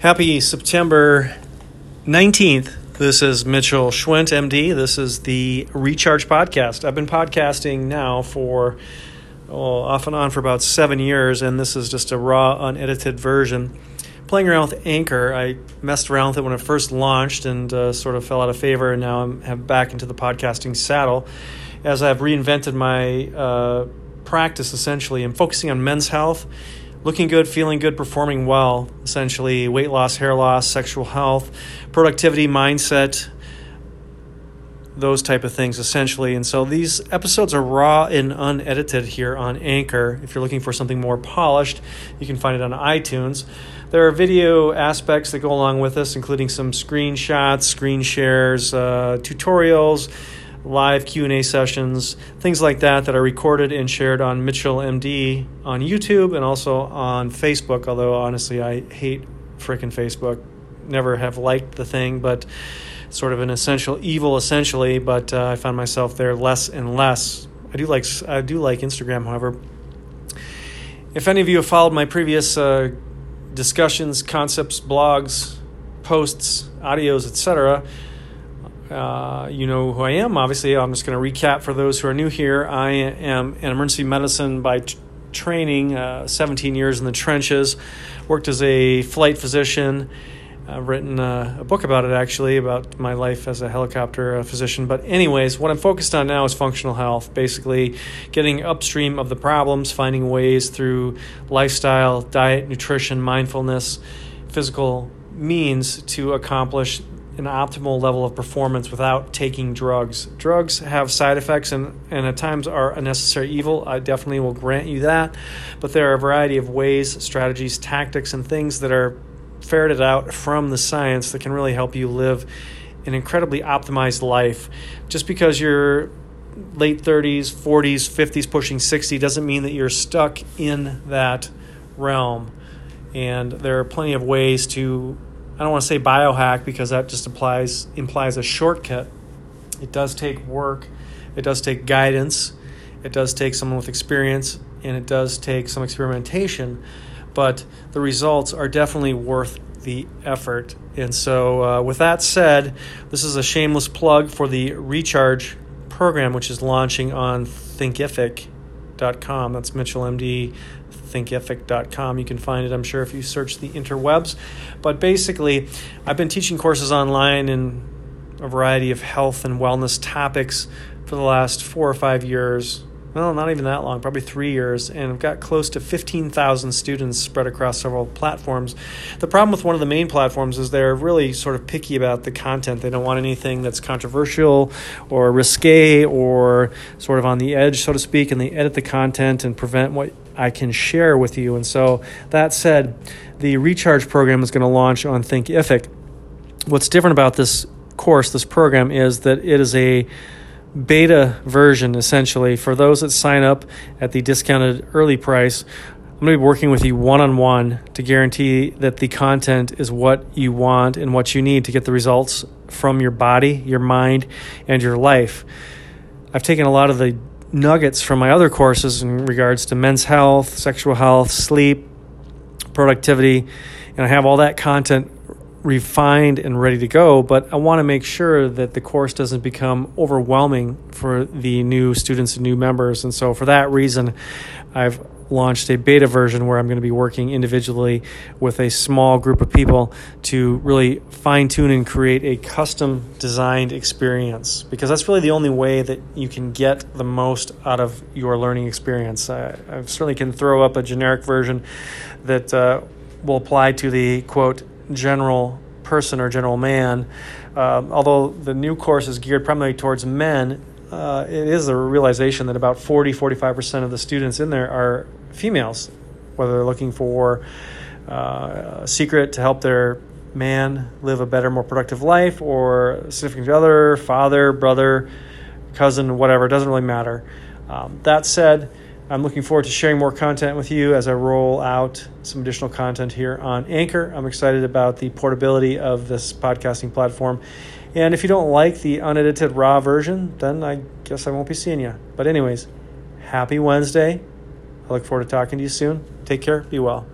Happy September 19th. This is Mitchell Schwent, MD. This is the Recharge Podcast. I've been podcasting now for oh, off and on for about seven years, and this is just a raw, unedited version. Playing around with Anchor, I messed around with it when it first launched and uh, sort of fell out of favor, and now I'm, back into the podcasting saddle as I've reinvented my uh, practice essentially. I'm focusing on men's health looking good, feeling good, performing well, essentially weight loss, hair loss, sexual health, productivity, mindset, those type of things essentially. And so these episodes are raw and unedited here on Anchor. If you're looking for something more polished, you can find it on iTunes. There are video aspects that go along with this, including some screenshots, screen shares, uh, tutorials, live Q&A sessions, things like that that are recorded and shared on Mitchell MD on YouTube and also on Facebook, although honestly I hate freaking Facebook. Never have liked the thing, but sort of an essential evil essentially, but uh, I find myself there less and less. I do like I do like Instagram, however. If any of you have followed my previous uh, discussions, concepts, blogs, posts, audios, etc., uh, you know who I am. Obviously, I'm just going to recap for those who are new here. I am an emergency medicine by t- training, uh, 17 years in the trenches, worked as a flight physician. I've written a, a, book about it actually, about my life as a helicopter uh, physician. But, anyways, what I'm focused on now is functional health, basically getting upstream of the problems, finding ways through lifestyle, diet, nutrition, mindfulness, physical means to accomplish an optimal level of performance without taking drugs. Drugs have side effects and, and at times are a necessary evil. I definitely will grant you that. But there are a variety of ways, strategies, tactics, and things that are ferreted out from the science that can really help you live an incredibly optimized life. Just because you're late 30s, 40s, 50s, pushing 60 doesn't mean that you're stuck in that realm. And there are plenty of ways to I don't want to say biohack because that just implies implies a shortcut. It does take work, it does take guidance, it does take someone with experience, and it does take some experimentation. But the results are definitely worth the effort. And so, uh, with that said, this is a shameless plug for the Recharge program, which is launching on Thinkific.com. That's Mitchell MD thinkific.com. You can find it, I'm sure, if you search the interwebs. But basically, I've been teaching courses online in a variety of health and wellness topics for the last four or five years well, not even that long, probably three years, and I've got close to 15,000 students spread across several platforms. The problem with one of the main platforms is they're really sort of picky about the content. They don't want anything that's controversial or risque or sort of on the edge, so to speak, and they edit the content and prevent what I can share with you. And so, that said, the Recharge program is going to launch on Thinkific. What's different about this course, this program, is that it is a beta version essentially for those that sign up at the discounted early price. I'm going to be working with you one on one to guarantee that the content is what you want and what you need to get the results from your body, your mind, and your life. I've taken a lot of the nuggets from my other courses in regards to men's health, sexual health, sleep, productivity, and I have all that content refined and ready to go, but I want to make sure that the course doesn't become overwhelming for the new students and new members. And so, for that reason, I've launched a beta version where I'm going to be working individually with a small group of people to really fine tune and create a custom designed experience because that's really the only way that you can get the most out of your learning experience. I, I certainly can throw up a generic version that uh, will apply to the quote general person or general man. Um, although the new course is geared primarily towards men, uh, it is a realization that about 40 45% of the students in there are females, whether they're looking for uh, a secret to help their man live a better, more productive life, or significant other, father, brother, cousin, whatever. It doesn't really matter. Um, that said, I'm looking forward to sharing more content with you as I roll out some additional content here on Anchor. I'm excited about the portability of this podcasting platform. And if you don't like the unedited raw version, then I guess I won't be seeing you. But, anyways, happy Wednesday. I look forward to talking to you soon. Take care. Be well.